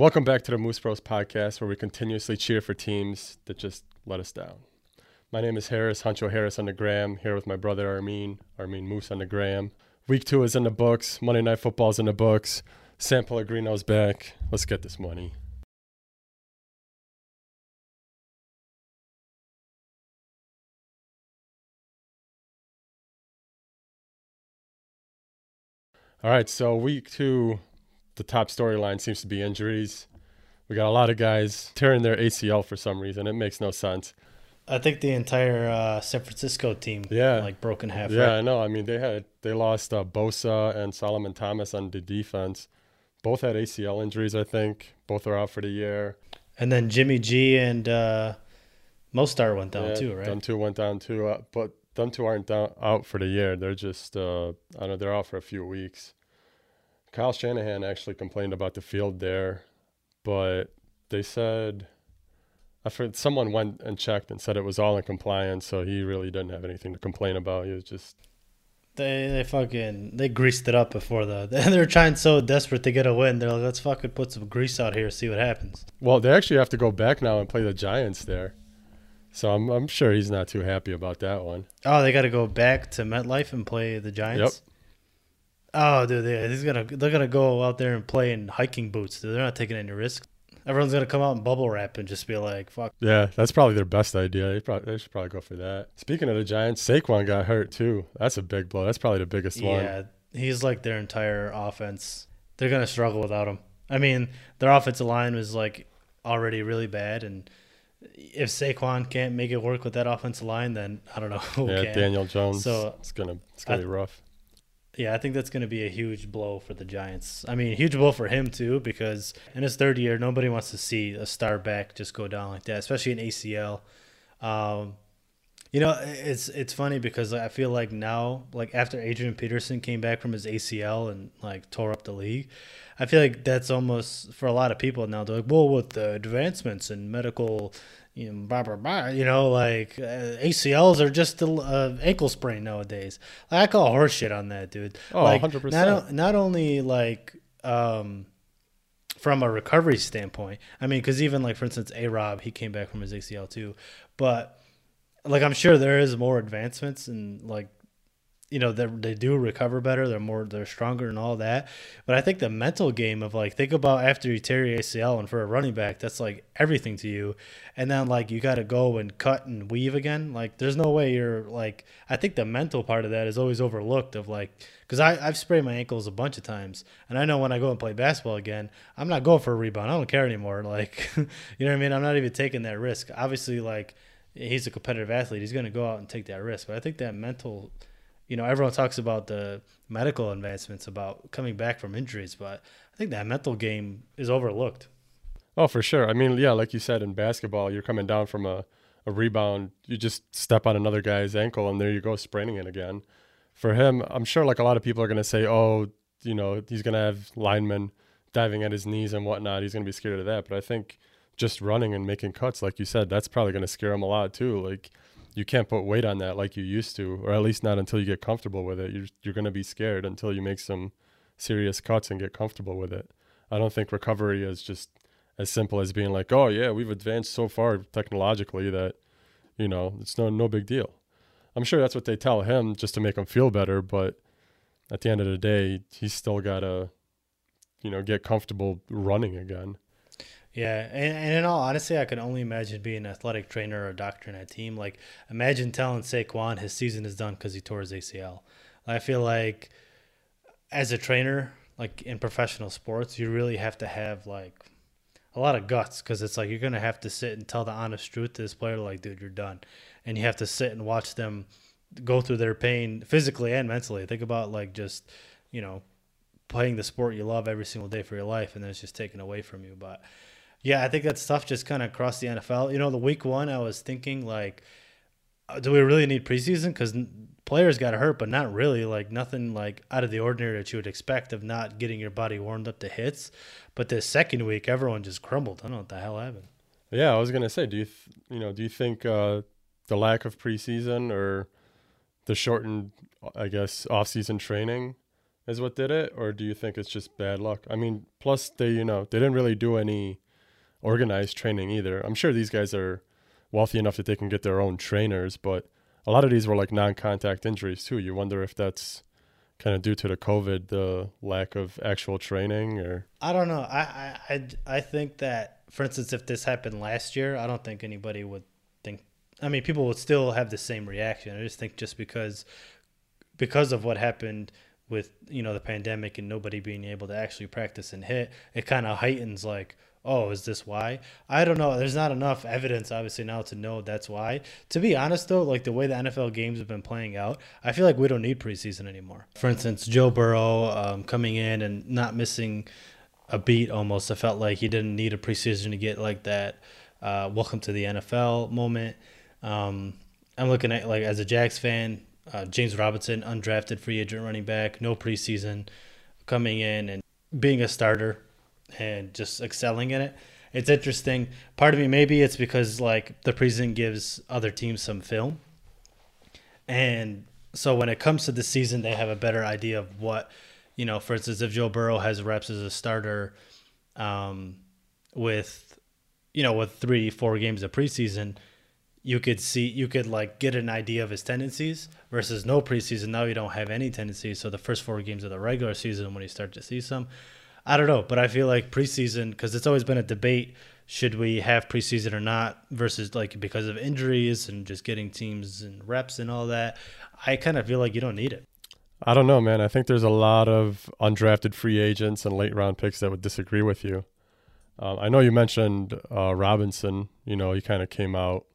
Welcome back to the Moose Bros podcast, where we continuously cheer for teams that just let us down. My name is Harris, Huncho Harris on the gram, here with my brother Armin, Armin Moose on the gram. Week two is in the books. Monday Night Football is in the books. San Pellegrino's back. Let's get this money. All right, so week two, the top storyline seems to be injuries. We got a lot of guys tearing their ACL for some reason. It makes no sense. I think the entire uh, San Francisco team, Yeah. like broken half. Yeah, right? I know. I mean, they had they lost uh, Bosa and Solomon Thomas on the defense. Both had ACL injuries, I think. Both are out for the year. And then Jimmy G and uh, Mostert went down Yeah, too, right? Them two went down too, uh, but them two aren't down, out for the year. They're just uh, I don't know. They're out for a few weeks. Kyle Shanahan actually complained about the field there, but they said. I heard someone went and checked and said it was all in compliance, so he really didn't have anything to complain about. He was just They they fucking they greased it up before the. They're trying so desperate to get a win. They're like, let's fucking put some grease out here, and see what happens. Well, they actually have to go back now and play the Giants there. So I'm I'm sure he's not too happy about that one. Oh, they got to go back to MetLife and play the Giants. Oh, dude, they, he's gonna they're gonna go out there and play in hiking boots. Dude. They're not taking any risks. Everyone's gonna come out in bubble wrap and just be like, "Fuck." Yeah, that's probably their best idea. They, probably, they should probably go for that. Speaking of the Giants, Saquon got hurt too. That's a big blow. That's probably the biggest one. Yeah, he's like their entire offense. They're gonna struggle without him. I mean, their offensive line was like already really bad, and if Saquon can't make it work with that offensive line, then I don't know who yeah, can. Daniel Jones. So, it's gonna it's gonna I- be rough. Yeah, I think that's going to be a huge blow for the Giants. I mean, huge blow for him too, because in his third year, nobody wants to see a star back just go down like that, especially an ACL. Um, you know, it's it's funny because I feel like now, like after Adrian Peterson came back from his ACL and like tore up the league, I feel like that's almost for a lot of people now. They're like, well, with the advancements in medical, you know, blah blah blah. You know, like uh, ACLs are just a uh, ankle sprain nowadays. Like, I call horseshit on that, dude. Oh, like, 100%. Not not only like um from a recovery standpoint. I mean, because even like for instance, A Rob, he came back from his ACL too, but like I'm sure there is more advancements and like you know they they do recover better. They're more they're stronger and all that. But I think the mental game of like think about after you tear your ACL and for a running back that's like everything to you, and then like you got to go and cut and weave again. Like there's no way you're like I think the mental part of that is always overlooked. Of like because I I've sprained my ankles a bunch of times, and I know when I go and play basketball again, I'm not going for a rebound. I don't care anymore. Like you know what I mean. I'm not even taking that risk. Obviously, like he's a competitive athlete. He's going to go out and take that risk. But I think that mental, you know, everyone talks about the medical advancements about coming back from injuries, but I think that mental game is overlooked. Oh, for sure. I mean, yeah, like you said in basketball, you're coming down from a, a rebound, you just step on another guy's ankle and there you go, spraining it again. For him, I'm sure like a lot of people are going to say, oh, you know, he's going to have linemen diving at his knees and whatnot. He's going to be scared of that. But I think just running and making cuts, like you said, that's probably going to scare him a lot too. Like you can't put weight on that like you used to, or at least not until you get comfortable with it. You're, you're going to be scared until you make some serious cuts and get comfortable with it. I don't think recovery is just as simple as being like, oh yeah, we've advanced so far technologically that, you know, it's no no big deal. I'm sure that's what they tell him just to make him feel better, but at the end of the day, he's still gotta, you know, get comfortable running again. Yeah, and, and in all honesty, I can only imagine being an athletic trainer or a doctor in a team. Like, imagine telling Saquon his season is done because he tore his ACL. I feel like as a trainer, like in professional sports, you really have to have like a lot of guts because it's like you're gonna have to sit and tell the honest truth to this player, like, dude, you're done, and you have to sit and watch them go through their pain physically and mentally. Think about like just you know playing the sport you love every single day for your life, and then it's just taken away from you. But yeah, I think that stuff just kind of across the NFL. You know, the week one, I was thinking like, uh, do we really need preseason? Because players got hurt, but not really. Like nothing like out of the ordinary that you would expect of not getting your body warmed up to hits. But this second week, everyone just crumbled. I don't know what the hell happened. Yeah, I was gonna say, do you th- you know do you think uh, the lack of preseason or the shortened, I guess, off-season training is what did it, or do you think it's just bad luck? I mean, plus they, you know, they didn't really do any organized training either. I'm sure these guys are wealthy enough that they can get their own trainers, but a lot of these were like non-contact injuries too. You wonder if that's kind of due to the COVID, the lack of actual training, or I don't know. I I I, think that, for instance, if this happened last year, I don't think anybody would think. I mean, people would still have the same reaction. I just think just because because of what happened with you know the pandemic and nobody being able to actually practice and hit, it kind of heightens like oh, is this why? I don't know. There's not enough evidence, obviously, now to know that's why. To be honest, though, like the way the NFL games have been playing out, I feel like we don't need preseason anymore. For instance, Joe Burrow um, coming in and not missing a beat almost. I felt like he didn't need a preseason to get like that uh, welcome to the NFL moment. Um, I'm looking at, like, as a Jags fan, uh, James Robinson, undrafted free agent running back, no preseason, coming in and being a starter and just excelling in it. It's interesting. Part of me maybe it's because like the preseason gives other teams some film, and so when it comes to the season, they have a better idea of what you know. For instance, if Joe Burrow has reps as a starter, um, with you know with three four games of preseason, you could see you could like get an idea of his tendencies versus no preseason. Now you don't have any tendencies. So the first four games of the regular season, when you start to see some, I don't know, but I feel like preseason because it's always been a debate: should we have preseason or not? Versus like because of injuries and just getting teams and reps and all that. I kind of feel like you don't need it. I don't know, man. I think there's a lot of undrafted free agents and late round picks that would disagree with you. Um, I know you mentioned uh, Robinson. You know, he kind of came out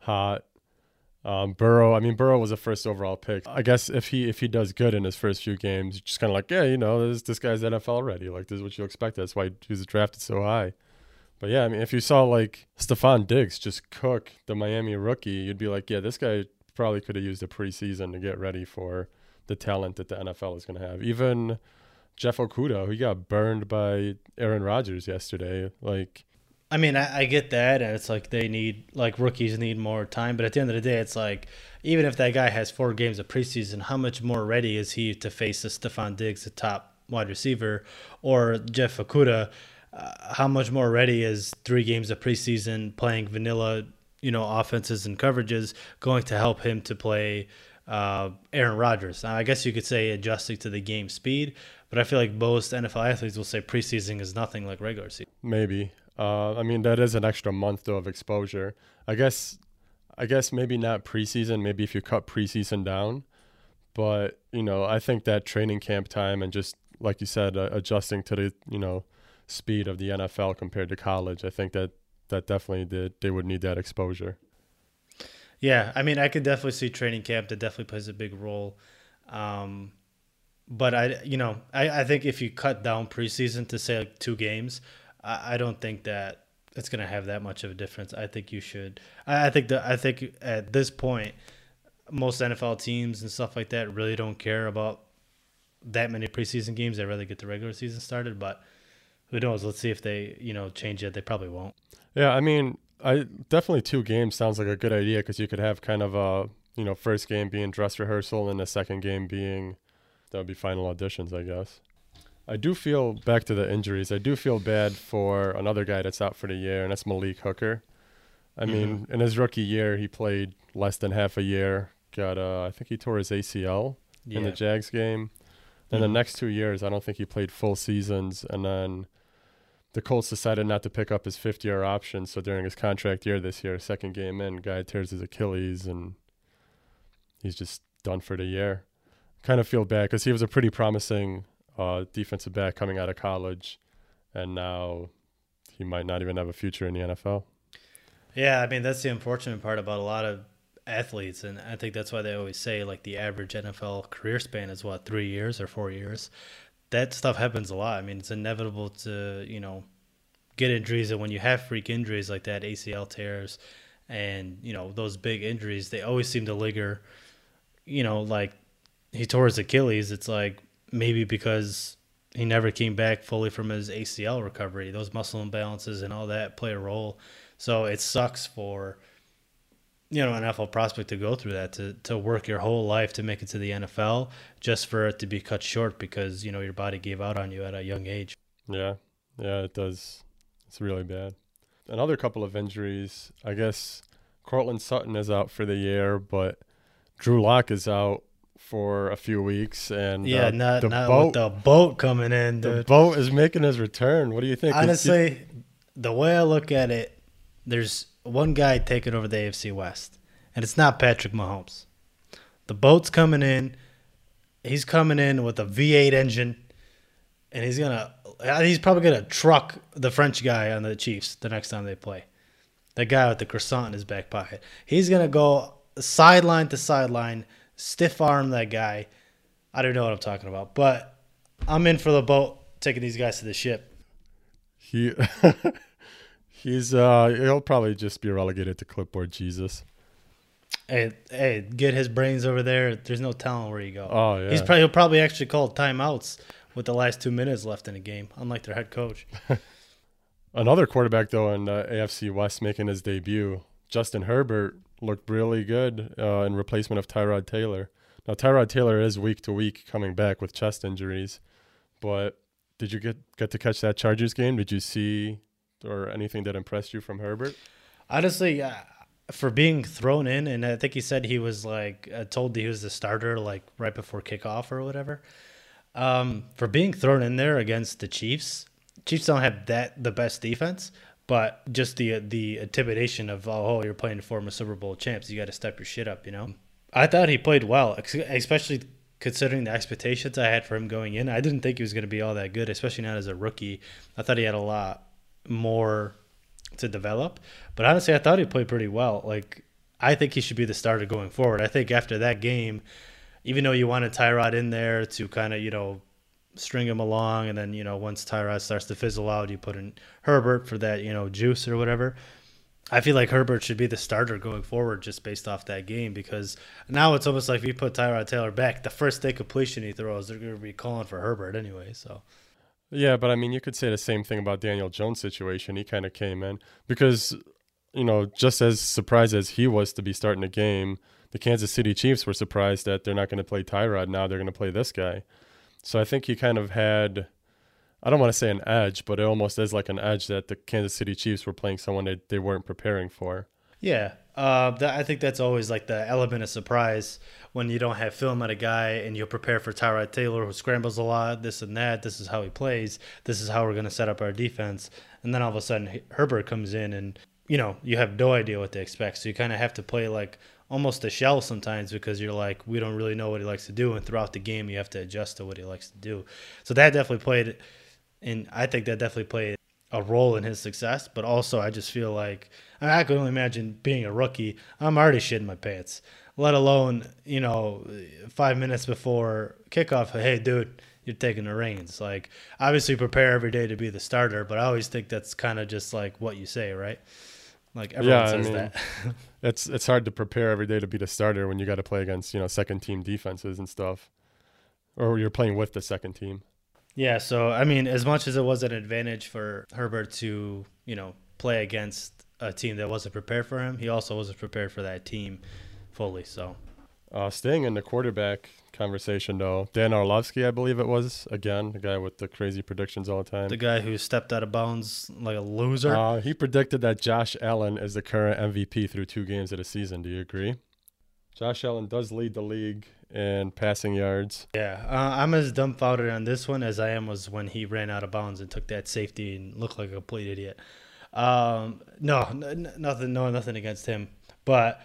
hot. Um, Burrow, I mean Burrow was a first overall pick. I guess if he if he does good in his first few games, just kind of like yeah, you know, this this guy's NFL ready. Like this is what you expect. That's why he was drafted so high. But yeah, I mean, if you saw like Stefon Diggs just cook the Miami rookie, you'd be like, yeah, this guy probably could have used a preseason to get ready for the talent that the NFL is going to have. Even Jeff Okudah, who got burned by Aaron Rodgers yesterday, like I mean, I, I, get that, and it's like they need like rookies need more time. But at the end of the day, it's like even if that guy has four games of preseason, how much more ready is he to face a Stefon Diggs, a top wide receiver, or Jeff Okudah? Uh, how much more ready is three games of preseason playing vanilla, you know, offenses and coverages going to help him to play uh, Aaron Rodgers? Now, I guess you could say adjusting to the game speed, but I feel like most NFL athletes will say preseason is nothing like regular season. Maybe uh, I mean, that is an extra month though of exposure. I guess, I guess maybe not preseason. Maybe if you cut preseason down, but you know, I think that training camp time and just like you said, uh, adjusting to the you know speed of the NFL compared to college, I think that that definitely did they would need that exposure. Yeah, I mean, I could definitely see training camp that definitely plays a big role. Um, but I, you know, I, I think if you cut down preseason to say like two games, I, I don't think that it's going to have that much of a difference. I think you should. I, I think that I think at this point, most NFL teams and stuff like that really don't care about that many preseason games. They rather get the regular season started. But who knows? Let's see if they you know change it. They probably won't. Yeah, I mean, I definitely two games sounds like a good idea because you could have kind of a you know first game being dress rehearsal and the second game being that would be final auditions, I guess. I do feel back to the injuries. I do feel bad for another guy that's out for the year, and that's Malik Hooker. I mm-hmm. mean, in his rookie year, he played less than half a year. Got, uh, I think he tore his ACL yeah. in the Jags game. And mm-hmm. the next two years, I don't think he played full seasons. And then the Colts decided not to pick up his fifth year option. So during his contract year this year, second game in, guy tears his Achilles and he's just done for the year. Kind of feel bad because he was a pretty promising uh, defensive back coming out of college, and now he might not even have a future in the NFL. Yeah, I mean that's the unfortunate part about a lot of athletes, and I think that's why they always say like the average NFL career span is what three years or four years. That stuff happens a lot. I mean, it's inevitable to you know get injuries, and when you have freak injuries like that, ACL tears, and you know those big injuries, they always seem to linger. You know, like he tore his Achilles. It's like maybe because he never came back fully from his ACL recovery. Those muscle imbalances and all that play a role. So it sucks for you know, an NFL prospect to go through that to to work your whole life to make it to the NFL just for it to be cut short because you know your body gave out on you at a young age. Yeah, yeah, it does. It's really bad. Another couple of injuries. I guess Courtland Sutton is out for the year, but Drew Lock is out for a few weeks, and Yeah, uh, not the not boat. with the boat coming in, the boat is making his return. What do you think? Honestly, the way I look at it, there's one guy taking over the AFC West, and it's not Patrick Mahomes. The boat's coming in. He's coming in with a V8 engine, and he's gonna. He's probably gonna truck the French guy on the Chiefs the next time they play. The guy with the croissant in his back pocket. He's gonna go sideline to sideline, stiff arm that guy. I don't know what I'm talking about, but I'm in for the boat taking these guys to the ship. he he's uh he'll probably just be relegated to clipboard Jesus. Hey, hey, get his brains over there. There's no telling where you go. Oh yeah, He's probably he'll probably actually call timeouts with the last two minutes left in the game, unlike their head coach. Another quarterback though in uh, AFC West making his debut, Justin Herbert looked really good uh, in replacement of Tyrod Taylor. Now Tyrod Taylor is week to week coming back with chest injuries, but did you get get to catch that Chargers game? Did you see or anything that impressed you from Herbert? Honestly, uh, for being thrown in, and I think he said he was like uh, told he was the starter like right before kickoff or whatever. Um, for being thrown in there against the Chiefs, Chiefs don't have that the best defense, but just the the intimidation of oh, oh you're playing former Super Bowl champs, you got to step your shit up, you know. I thought he played well, especially considering the expectations I had for him going in. I didn't think he was going to be all that good, especially not as a rookie. I thought he had a lot more to develop, but honestly, I thought he played pretty well. Like I think he should be the starter going forward. I think after that game, even though you wanted Tyrod in there to kind of you know string him along, and then you know once Tyrod starts to fizzle out, you put in Herbert for that you know juice or whatever. I feel like Herbert should be the starter going forward just based off that game because now it's almost like if you put Tyrod Taylor back, the first day completion he throws, they're going to be calling for Herbert anyway. So Yeah, but I mean, you could say the same thing about Daniel Jones' situation. He kind of came in because, you know, just as surprised as he was to be starting a game, the Kansas City Chiefs were surprised that they're not going to play Tyrod. Now they're going to play this guy. So I think he kind of had, I don't want to say an edge, but it almost is like an edge that the Kansas City Chiefs were playing someone that they weren't preparing for. Yeah, uh, that, I think that's always like the element of surprise when you don't have film at a guy and you'll prepare for Tyrod Taylor who scrambles a lot, this and that. This is how he plays. This is how we're going to set up our defense. And then all of a sudden Herbert comes in and you know you have no idea what to expect. So you kind of have to play like almost a shell sometimes because you're like we don't really know what he likes to do, and throughout the game you have to adjust to what he likes to do. So that definitely played, and I think that definitely played a role in his success, but also I just feel like I, mean, I can only imagine being a rookie. I'm already shitting my pants, let alone you know five minutes before kickoff. Hey, dude, you're taking the reins. Like obviously prepare every day to be the starter, but I always think that's kind of just like what you say, right? Like everyone Yeah, I says mean, that. It's it's hard to prepare every day to be the starter when you got to play against you know second team defenses and stuff, or you're playing with the second team. Yeah, so I mean, as much as it was an advantage for Herbert to, you know, play against a team that wasn't prepared for him, he also wasn't prepared for that team fully. So Uh, staying in the quarterback conversation though, Dan Orlovsky, I believe it was again the guy with the crazy predictions all the time. the guy who stepped out of bounds like a loser. Uh, he predicted that Josh Allen is the current MVP through two games of the season. Do you agree? Josh Allen does lead the league in passing yards. yeah, uh, I'm as dumbfounded on this one as I am was when he ran out of bounds and took that safety and looked like a complete idiot. Um, no, n- nothing, no, nothing against him, but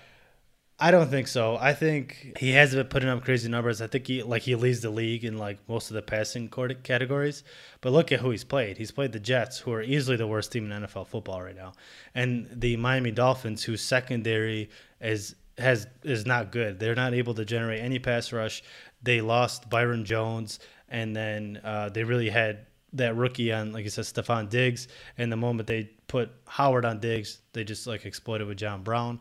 I don't think so. I think he has been putting up crazy numbers. I think he like he leads the league in like most of the passing categories. But look at who he's played. He's played the Jets, who are easily the worst team in NFL football right now, and the Miami Dolphins, whose secondary is has is not good. They're not able to generate any pass rush. They lost Byron Jones, and then uh, they really had that rookie on, like I said, Stefon Diggs. And the moment they put Howard on Diggs, they just like exploded with John Brown.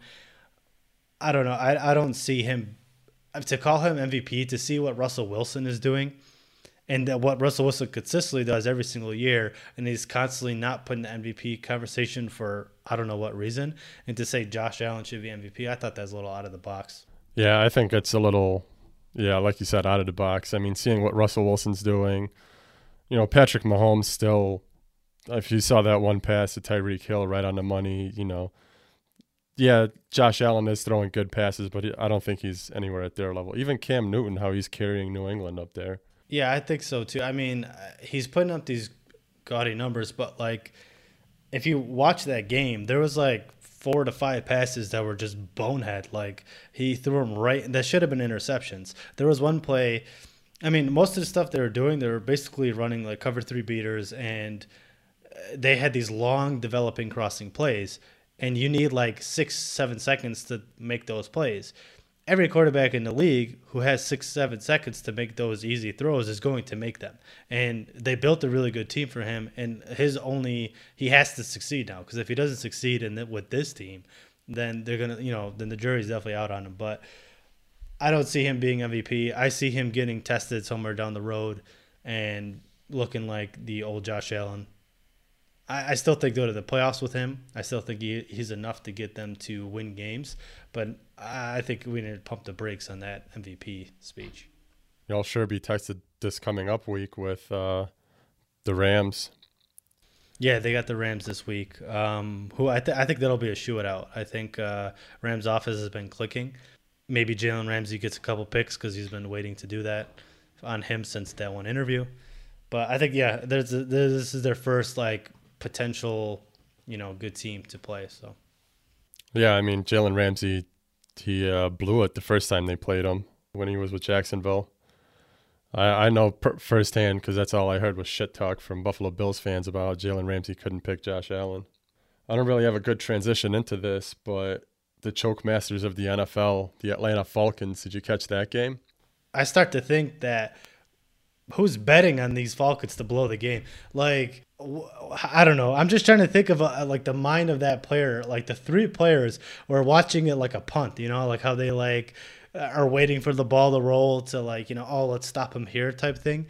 I don't know. I, I don't see him uh, to call him MVP to see what Russell Wilson is doing And what Russell Wilson consistently does every single year, and he's constantly not putting the MVP conversation for I don't know what reason. And to say Josh Allen should be MVP, I thought that was a little out of the box. Yeah, I think it's a little, yeah, like you said, out of the box. I mean, seeing what Russell Wilson's doing, you know, Patrick Mahomes still, if you saw that one pass to Tyreek Hill right on the money, you know, yeah, Josh Allen is throwing good passes, but I don't think he's anywhere at their level. Even Cam Newton, how he's carrying New England up there. Yeah, I think so too. I mean, uh, he's putting up these gaudy numbers, but like, if you watch that game, there was like four to five passes that were just bonehead. Like he threw them right. That should have been interceptions. There was one play. I mean, most of the stuff they were doing, they were basically running like cover three beaters, and uh, they had these long developing crossing plays and you need like six, seven seconds to make those plays. Every quarterback in the league who has six, seven seconds to make those easy throws is going to make them. And they built a really good team for him. And his only, he has to succeed now because if he doesn't succeed in the, with this team, then they're going to, you know, then the jury's definitely out on him. But I don't see him being MVP. I see him getting tested somewhere down the road and looking like the old Josh Allen I, I still think go to the playoffs with him. I still think he, he's enough to get them to win games, but I think we need to pump the brakes on that MVP speech. Y'all sure be texted this coming up week with uh, the Rams. Yeah, they got the Rams this week. Um, who I, th- I think that'll be a shootout. I think uh, Rams office has been clicking. Maybe Jalen Ramsey gets a couple picks because he's been waiting to do that on him since that one interview. But I think yeah, there's a, this is their first like potential, you know, good team to play. So. Yeah, I mean Jalen Ramsey, he uh, blew it the first time they played him when he was with Jacksonville. I I know per- firsthand because that's all I heard was shit talk from Buffalo Bills fans about Jalen Ramsey couldn't pick Josh Allen. I don't really have a good transition into this, but the choke masters of the NFL, the Atlanta Falcons. Did you catch that game? I start to think that who's betting on these Falcons to blow the game? Like, I don't know. I'm just trying to think of a, like the mind of that player. Like the three players were watching it like a punt, you know, like how they like uh, are waiting for the ball to roll to like, you know, oh, let's stop him here type thing.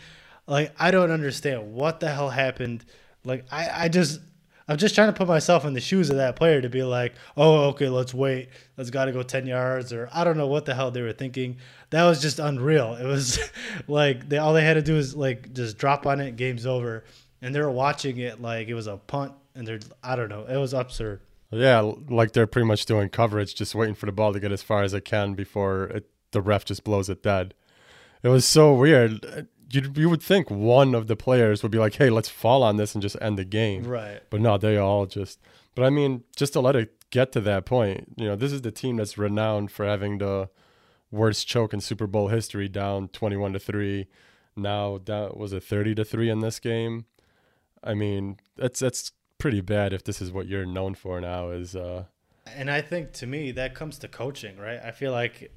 Like, I don't understand what the hell happened. Like, I, I just, I'm just trying to put myself in the shoes of that player to be like, oh, okay, let's wait. Let's got to go 10 yards. Or I don't know what the hell they were thinking. That was just unreal. It was like they all they had to do is like just drop on it, game's over. And they were watching it like it was a punt. And they're, I don't know, it was absurd. Yeah, like they're pretty much doing coverage, just waiting for the ball to get as far as it can before it, the ref just blows it dead. It was so weird you you would think one of the players would be like, "Hey, let's fall on this and just end the game." Right. But no, they all just. But I mean, just to let it get to that point, you know, this is the team that's renowned for having the worst choke in Super Bowl history, down twenty-one to three. Now that was a thirty to three in this game. I mean, that's that's pretty bad if this is what you're known for now. Is uh. And I think to me that comes to coaching, right? I feel like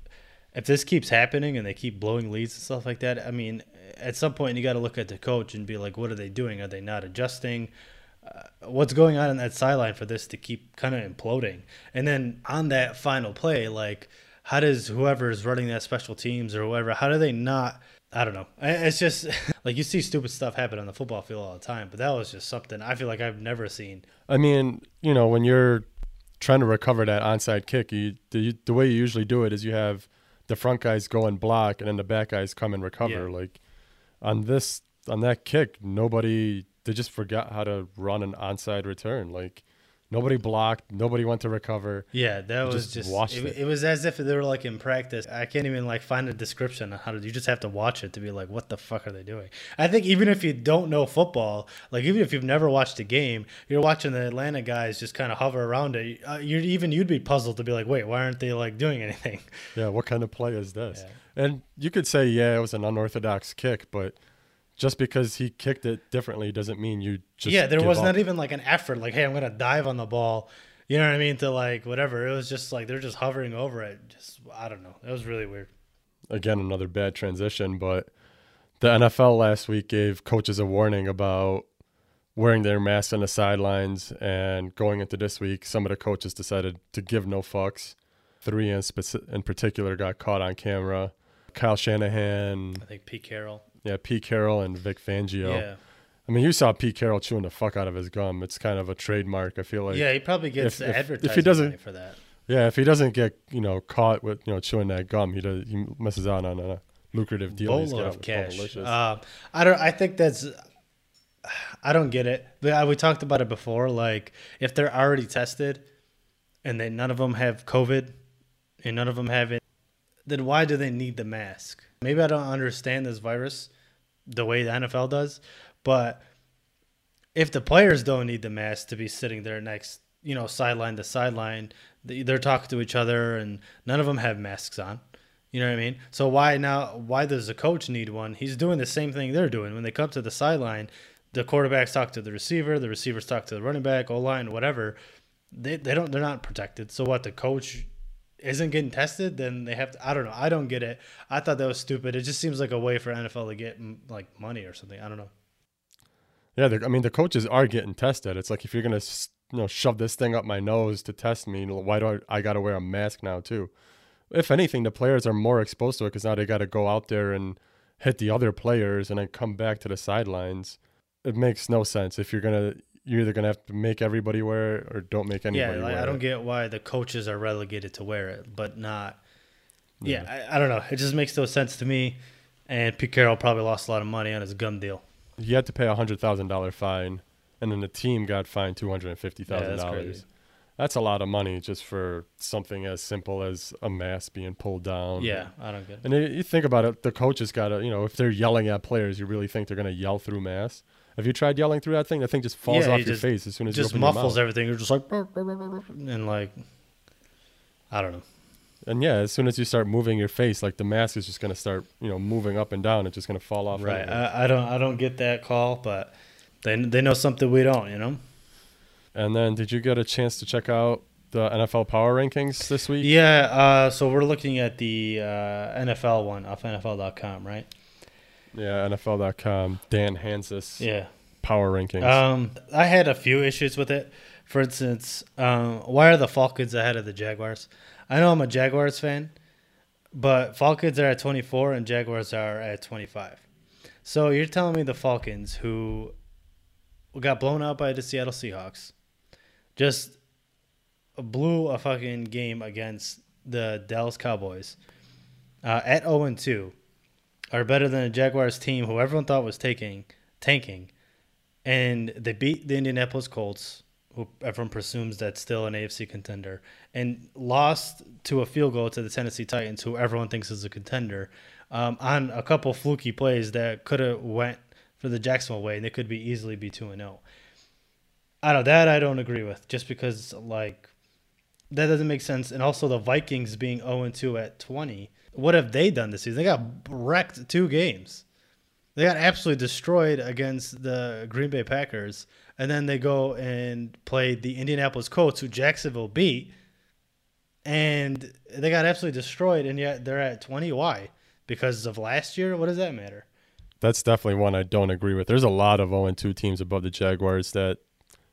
if this keeps happening and they keep blowing leads and stuff like that, I mean, at some point you got to look at the coach and be like, what are they doing? Are they not adjusting? Uh, what's going on in that sideline for this to keep kind of imploding? And then on that final play, like, how does whoever's running that special teams or whoever, how do they not? I don't know. It's just like you see stupid stuff happen on the football field all the time, but that was just something I feel like I've never seen. I mean, you know, when you're trying to recover that onside kick, you the, the way you usually do it is you have the front guys go and block, and then the back guys come and recover. Yeah. Like on this on that kick, nobody they just forgot how to run an onside return. Like nobody blocked, nobody went to recover. Yeah, that was just, just it, it. it, was as if they were like in practice. I can't even like find a description on how to. You just have to watch it to be like, what the fuck are they doing? I think even if you don't know football, like even if you've never watched a game, you're watching the Atlanta guys just kind of hover around it. Uh, you even you'd be puzzled to be like, wait, why aren't they like doing anything? Yeah, what kind of play is this? Yeah. And you could say, yeah, it was an unorthodox kick, but just because he kicked it differently doesn't mean you just yeah. There was up. not even like an effort, like, hey, I'm gonna dive on the ball. You know what I mean? To like whatever. It was just like they're just hovering over it. Just I don't know. It was really weird. Again, another bad transition, but the NFL last week gave coaches a warning about wearing their masks on the sidelines, and going into this week, some of the coaches decided to give no fucks. Three in, speci- in particular got caught on camera Kyle Shanahan. I think Pete Carroll. Yeah, Pete Carroll and Vic Fangio. Yeah, I mean, you saw Pete Carroll chewing the fuck out of his gum. It's kind of a trademark. I feel like. yeah, he probably gets if- if- if he advertising doesn't- for that. Yeah, if he doesn't get you know caught with you know chewing that gum, he does he misses out on a lucrative deal. got of cash. Um, I don't. I think that's. I don't get it. We talked about it before. Like, if they're already tested, and they none of them have COVID, and none of them have it, then why do they need the mask? Maybe I don't understand this virus the way the NFL does, but if the players don't need the mask to be sitting there next, you know, sideline to sideline, they- they're talking to each other, and none of them have masks on. You know what I mean? So why now? Why does the coach need one? He's doing the same thing they're doing. When they come to the sideline, the quarterbacks talk to the receiver, the receivers talk to the running back, O line, whatever. They they don't they're not protected. So what? The coach isn't getting tested, then they have to. I don't know. I don't get it. I thought that was stupid. It just seems like a way for NFL to get mm, like money or something. I don't know. Yeah, I mean the coaches are getting tested. It's like if you're gonna you know shove this thing up my nose to test me, why do I, I got to wear a mask now too? If anything, the players are more exposed to it because now they got to go out there and hit the other players and then come back to the sidelines. It makes no sense if you're gonna you're either gonna have to make everybody wear it or don't make anybody yeah, like, I don't it. get why the coaches are relegated to wear it, but not. Yeah, I, I don't know. It just makes no sense to me. And Pete Carroll probably lost a lot of money on his gun deal. You had to pay a hundred thousand dollar fine, and then the team got fined two hundred and fifty thousand Yeah, that's dollars. That's a lot of money just for something as simple as a mask being pulled down. Yeah, I don't get it. And you you think about it, the coaches got to, you know, if they're yelling at players, you really think they're going to yell through mass? Have you tried yelling through that thing? That thing just falls Yeah, off you your just- face as soon as just you open muffles your mouth. everything. You're just like, and like, I don't know. And yeah, as soon as you start moving your face, like the mask is just going to start, you know, moving up and down. It's just going to fall off. Right. I, I don't. I don't get that call, but they they know something we don't. You know. and then, did you get a chance to check out the NFL power rankings this week? Yeah. Uh, so we're looking at the uh, NFL one off NFL.com, right? Yeah, NFL.com, Dan Hanzus Yeah. power rankings. Um, I had a few issues with it. For instance, um, why are the Falcons ahead of the Jaguars? I know I'm a Jaguars fan, but Falcons are at 24 and Jaguars are at 25. So you're telling me the Falcons, who got blown out by the Seattle Seahawks, just blew a fucking game against the Dallas Cowboys uh, at 0 and 2, are better than the Jaguars team who everyone thought was taking tanking and they beat the Indianapolis Colts, who everyone presumes that's still an AFC contender, and lost to a field goal to the Tennessee Titans, who everyone thinks is a contender, um, on a couple fluky plays that could have went for the Jacksonville way, and they could be easily be two and zero. I don't that I don't agree with, just because like that doesn't make sense, and also the Vikings being zero and two at twenty. What have they done this season? They got wrecked two games. They got absolutely destroyed against the Green Bay Packers, and then they go and play the Indianapolis Colts, who Jacksonville beat, and they got absolutely destroyed. And yet they're at twenty. Why? Because of last year? What does that matter? That's definitely one I don't agree with. There's a lot of 0 2 teams above the Jaguars that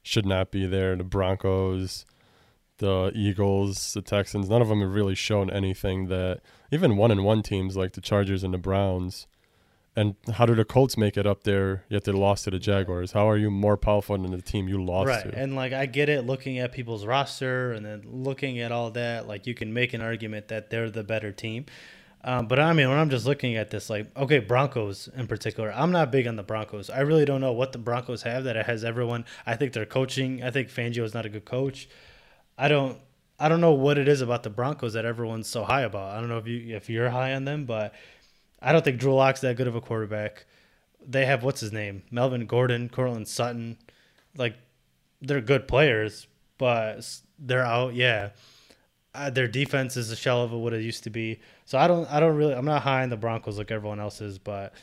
should not be there. The Broncos, the Eagles, the Texans, none of them have really shown anything that even one and one teams like the Chargers and the Browns. And how did the Colts make it up there yet they lost to the Jaguars? How are you more powerful than the team you lost right. to? And like I get it looking at people's roster and then looking at all that, like you can make an argument that they're the better team. Um, but I mean, when I'm just looking at this, like, okay, Broncos in particular, I'm not big on the Broncos. I really don't know what the Broncos have that it has everyone. I think they're coaching. I think Fangio is not a good coach. I don't. I don't know what it is about the Broncos that everyone's so high about. I don't know if you if you're high on them, but I don't think Drew Lock's that good of a quarterback. They have what's his name, Melvin Gordon, Courtland Sutton, like they're good players, but they're out. Yeah, uh, their defense is a shell of what it used to be. So I don't, I don't really, I'm not high on the Broncos like everyone else is, but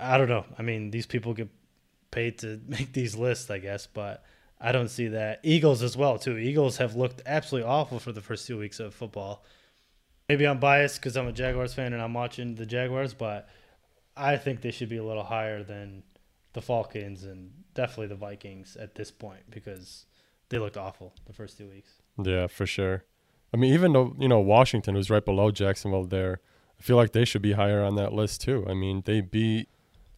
I don't know. I mean, these people get paid to make these lists, I guess, but I don't see that. Eagles as well too. Eagles have looked absolutely awful for the first two weeks of football. Maybe I'm biased because I'm a Jaguars fan and I'm watching the Jaguars, but I think they should be a little higher than the Falcons and definitely the Vikings at this point because they looked awful the first two weeks. Yeah, for sure. I mean, even though you know Washington was right below Jacksonville there, I feel like they should be higher on that list too. I mean, they beat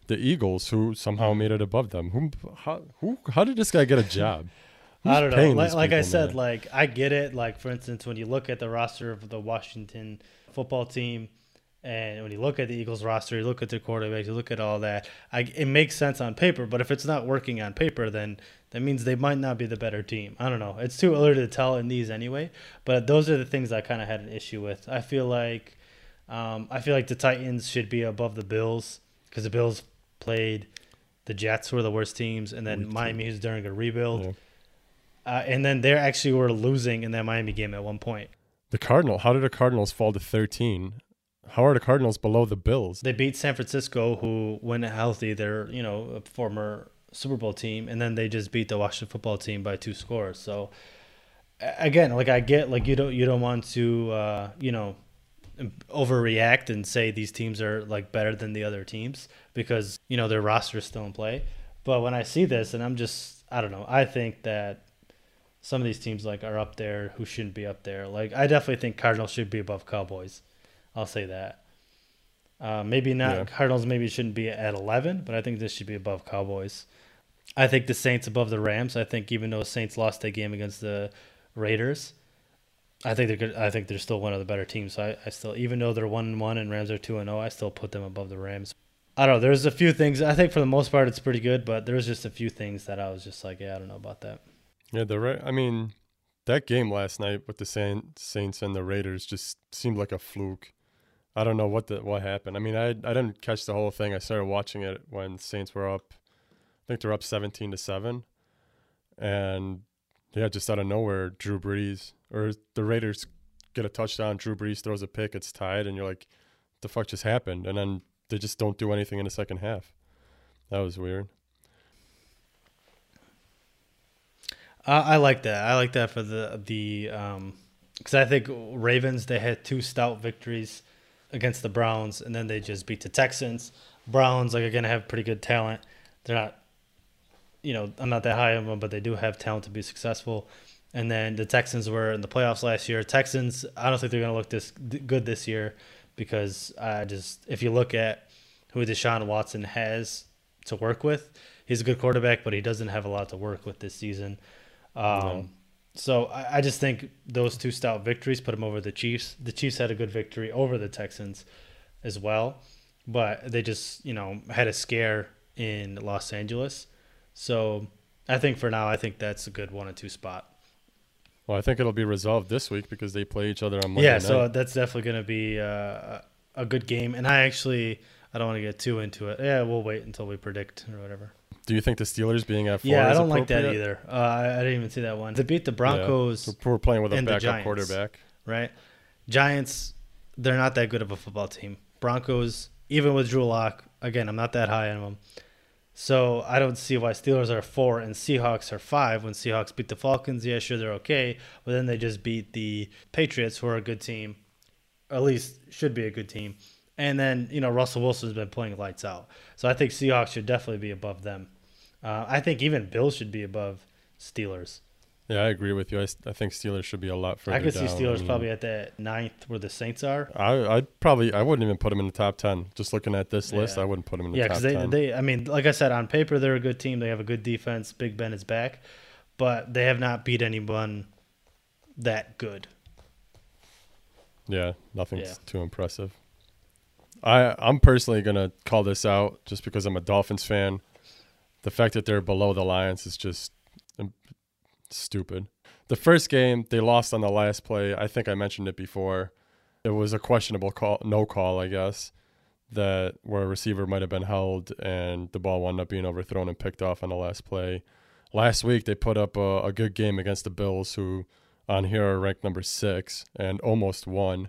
the Eagles, who somehow made it above them. Who, how, who, how did this guy get a job? I don't know. Like, like I said, like I get it. Like for instance, when you look at the roster of the Washington football team, and when you look at the Eagles roster, you look at their quarterbacks, you look at all that. I, it makes sense on paper, but if it's not working on paper, then that means they might not be the better team. I don't know. It's too early to tell in these anyway. But those are the things I kind of had an issue with. I feel like, um, I feel like the Titans should be above the Bills because the Bills played the Jets, were the worst teams, and then Miami, who's during a rebuild. Yeah. Uh, and then they actually were losing in that Miami game at one point. The Cardinal. How did the Cardinals fall to 13? How are the Cardinals below the Bills? They beat San Francisco, who, when healthy, they're you know a former Super Bowl team, and then they just beat the Washington football team by two scores. So again, like I get, like you don't you don't want to uh, you know overreact and say these teams are like better than the other teams because you know their roster is still in play. But when I see this, and I'm just I don't know, I think that some of these teams like are up there who shouldn't be up there. Like I definitely think Cardinals should be above Cowboys. I'll say that. Uh, maybe not yeah. Cardinals. Maybe shouldn't be at eleven, but I think this should be above Cowboys. I think the Saints above the Rams. I think even though Saints lost that game against the Raiders, I think they're good. I think they're still one of the better teams. So I, I still, even though they're one and one and Rams are two and zero, oh, I still put them above the Rams. I don't know. There's a few things. I think for the most part, it's pretty good, but there's just a few things that I was just like, yeah, I don't know about that. Yeah, the right. I mean, that game last night with the Saints and the Raiders just seemed like a fluke. I don't know what the what happened. I mean, I I didn't catch the whole thing. I started watching it when Saints were up. I think they're up seventeen to seven, and yeah, just out of nowhere, Drew Brees or the Raiders get a touchdown. Drew Brees throws a pick. It's tied, and you're like, "The fuck just happened?" And then they just don't do anything in the second half. That was weird. Uh, I like that. I like that for the the um because I think Ravens they had two stout victories against the Browns and then they just beat the Texans. Browns like are gonna have pretty good talent. They're not, you know, I'm not that high on them, but they do have talent to be successful. And then the Texans were in the playoffs last year. Texans, I don't think they're gonna look this good this year because I just if you look at who Deshaun Watson has to work with, he's a good quarterback, but he doesn't have a lot to work with this season. Um, So I, I, just think those two stout victories put them over the Chiefs. The Chiefs had a good victory over the Texans as well, but they just you know had a scare in Los Angeles. So I think for now, I think that's a good one and two spot. Well, I think it'll be resolved this week because they play each other on Monday. Yeah, night. so that's definitely going to be uh, a good game. And I actually, I don't want to get too into it. Yeah, we'll wait until we predict or whatever. Do you think the Steelers being at four? Yeah, I don't like that either. Uh, I, I, didn't even see that one. They beat the Broncos. Yeah. We're playing with a backup Giants, quarterback, right? Giants, they're not that good of a football team. Broncos, even with Drew Lock, again, I'm not that high on them. So I don't see why Steelers are four and Seahawks are five. When Seahawks beat the Falcons, yeah, sure they're okay, but then they just beat the Patriots, who are a good team, at least should be a good team. And then you know Russell Wilson's been playing lights out, so I think Seahawks should definitely be above them. Uh, I think even Bills should be above Steelers. Yeah, I agree with you. I, I think Steelers should be a lot further. I could down. see Steelers I mean, probably at the ninth where the Saints are. I I'd probably I wouldn't even put them in the top ten. Just looking at this yeah. list, I wouldn't put them in the yeah, top they, 10. they I mean, like I said, on paper they're a good team. They have a good defense. Big Ben is back, but they have not beat anyone that good. Yeah, nothing's yeah. too impressive. I I'm personally gonna call this out just because I'm a Dolphins fan the fact that they're below the Lions is just stupid. The first game they lost on the last play. I think I mentioned it before. It was a questionable call, no call, I guess, that where a receiver might have been held and the ball wound up being overthrown and picked off on the last play. Last week they put up a, a good game against the Bills, who on here are ranked number six and almost won.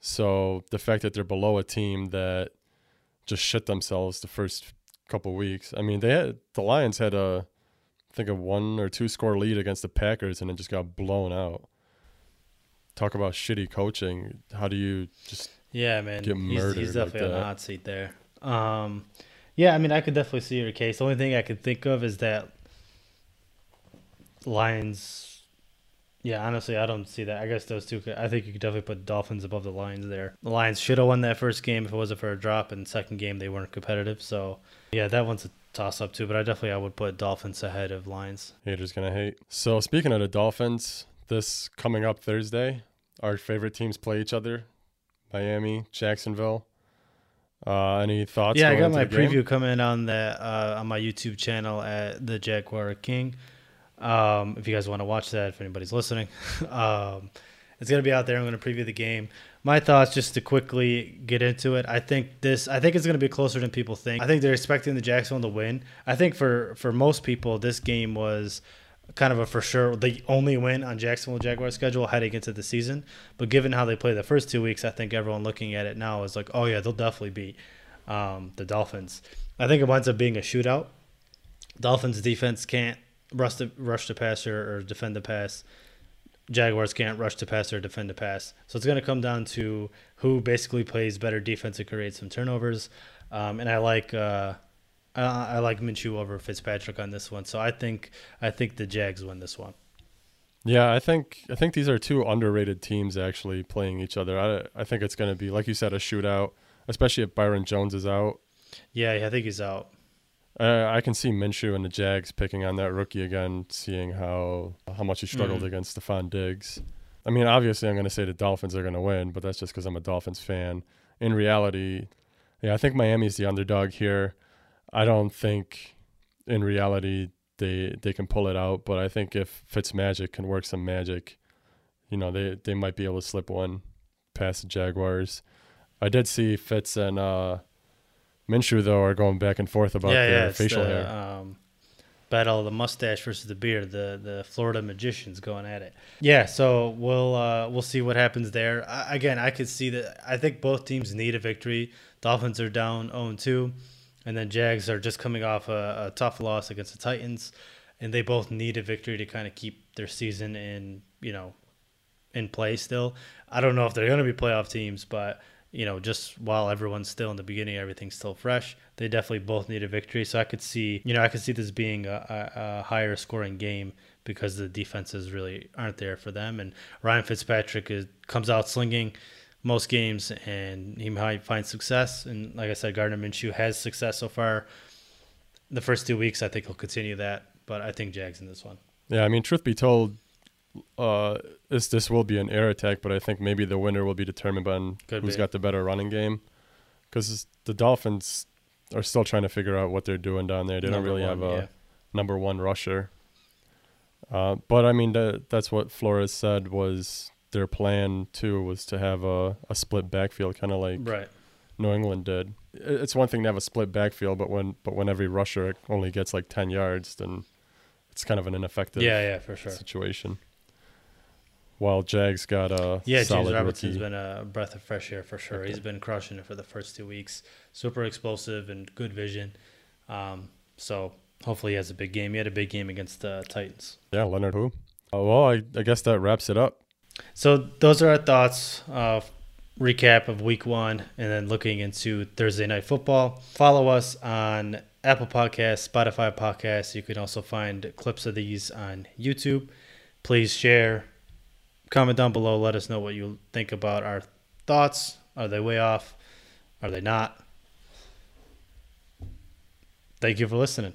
So the fact that they're below a team that just shit themselves the first couple weeks. I mean, they had the Lions had a I think a one or two score lead against the Packers and it just got blown out. Talk about shitty coaching. How do you just yeah, man? Get murdered he's, he's definitely like on the hot seat there. Um, yeah, I mean, I could definitely see your case. The only thing I could think of is that Lions Yeah, honestly, I don't see that. I guess those two. Could, I think you could definitely put Dolphins above the Lions there. The Lions should have won that first game if it wasn't for a drop, and second game they weren't competitive. So, yeah, that one's a toss up too. But I definitely I would put Dolphins ahead of Lions. Haters gonna hate. So speaking of the Dolphins, this coming up Thursday, our favorite teams play each other: Miami, Jacksonville. Uh, any thoughts? Yeah, I got my the game? preview coming on that uh, on my YouTube channel at the Jaguar King. Um, if you guys want to watch that, if anybody's listening, um, it's gonna be out there. I'm gonna preview the game. My thoughts, just to quickly get into it. I think this. I think it's gonna be closer than people think. I think they're expecting the Jacksonville to win. I think for for most people, this game was kind of a for sure the only win on Jacksonville Jaguars schedule heading into the season. But given how they played the first two weeks, I think everyone looking at it now is like, oh yeah, they'll definitely beat um, the Dolphins. I think it winds up being a shootout. Dolphins defense can't rush the rush the passer or defend the pass. Jaguars can't rush to pass or defend the pass. So it's going to come down to who basically plays better defense and creates some turnovers. Um, and I like uh, I, I like Minshew over Fitzpatrick on this one. So I think I think the Jags win this one. Yeah, I think I think these are two underrated teams actually playing each other. I I think it's going to be like you said a shootout, especially if Byron Jones is out. Yeah, I think he's out. Uh, I can see Minshew and the Jags picking on that rookie again, seeing how how much he struggled Mhm. against Stefon Diggs. I mean, obviously, I'm going to say the Dolphins are going to win, but that's just because I'm a Dolphins fan. In reality, yeah, I think Miami's the underdog here. I don't think, in reality, they they can pull it out. But I think if Fitzmagic can work some magic, you know, they they might be able to slip one past the Jaguars. I did see Fitz and uh, Minshew though are going back and forth about yeah, their yeah. Facial the, hair. Um, battle of the mustache versus the beard. The the Florida magicians going at it. Yeah, so we'll uh, we'll see what happens there. I, again, I could see that. I think both teams need a victory. Dolphins are down 0-2, and then Jags are just coming off a, a tough loss against the Titans, and they both need a victory to kind of keep their season in you know in play still. I don't know if they're going to be playoff teams, but you know, just while everyone's still in the beginning, everything's still fresh. They definitely both need a victory. So I could see, you know, I could see this being a, a, higher scoring game because the defenses really aren't there for them. And Ryan Fitzpatrick is, comes out slinging most games, and he might find success. And like I said, Gardner Minshew has success so far. The first two weeks, I think he'll continue that. But I think Jags in this one. Yeah, I mean, truth be told, uh, this this will be an air attack, but I think maybe the winner will be determined by Could who's be. got the better running game, because the Dolphins are still trying to figure out what they're doing down there. They don't really one, have a yeah. number one rusher. Uh, but I mean, that, that's what Flores said was their plan too was to have a, a split backfield, kind of like Right. New England did. It's one thing to have a split backfield, but when but when every rusher only gets like ten yards, then it's kind of an ineffective Yeah, yeah, for sure. situation. While Jags got a Yeah, James Robinson's rookie. been a breath of fresh air for sure. Okay. He's been crushing it for the first two weeks. Super explosive and good vision. Um, so hopefully he has a big game. He had a big game against the Titans. yeah, Leonard who? Uh, well, I, I guess that wraps it up. So those are our thoughts. Uh, recap of week one, and then looking into Thursday night football. Follow us on Apple Podcasts, Spotify Podcasts. You can also find clips of these on YouTube. Please share, comment down below. Let us know what you think about our thoughts. Are they way off? Are they not? Thank you for listening.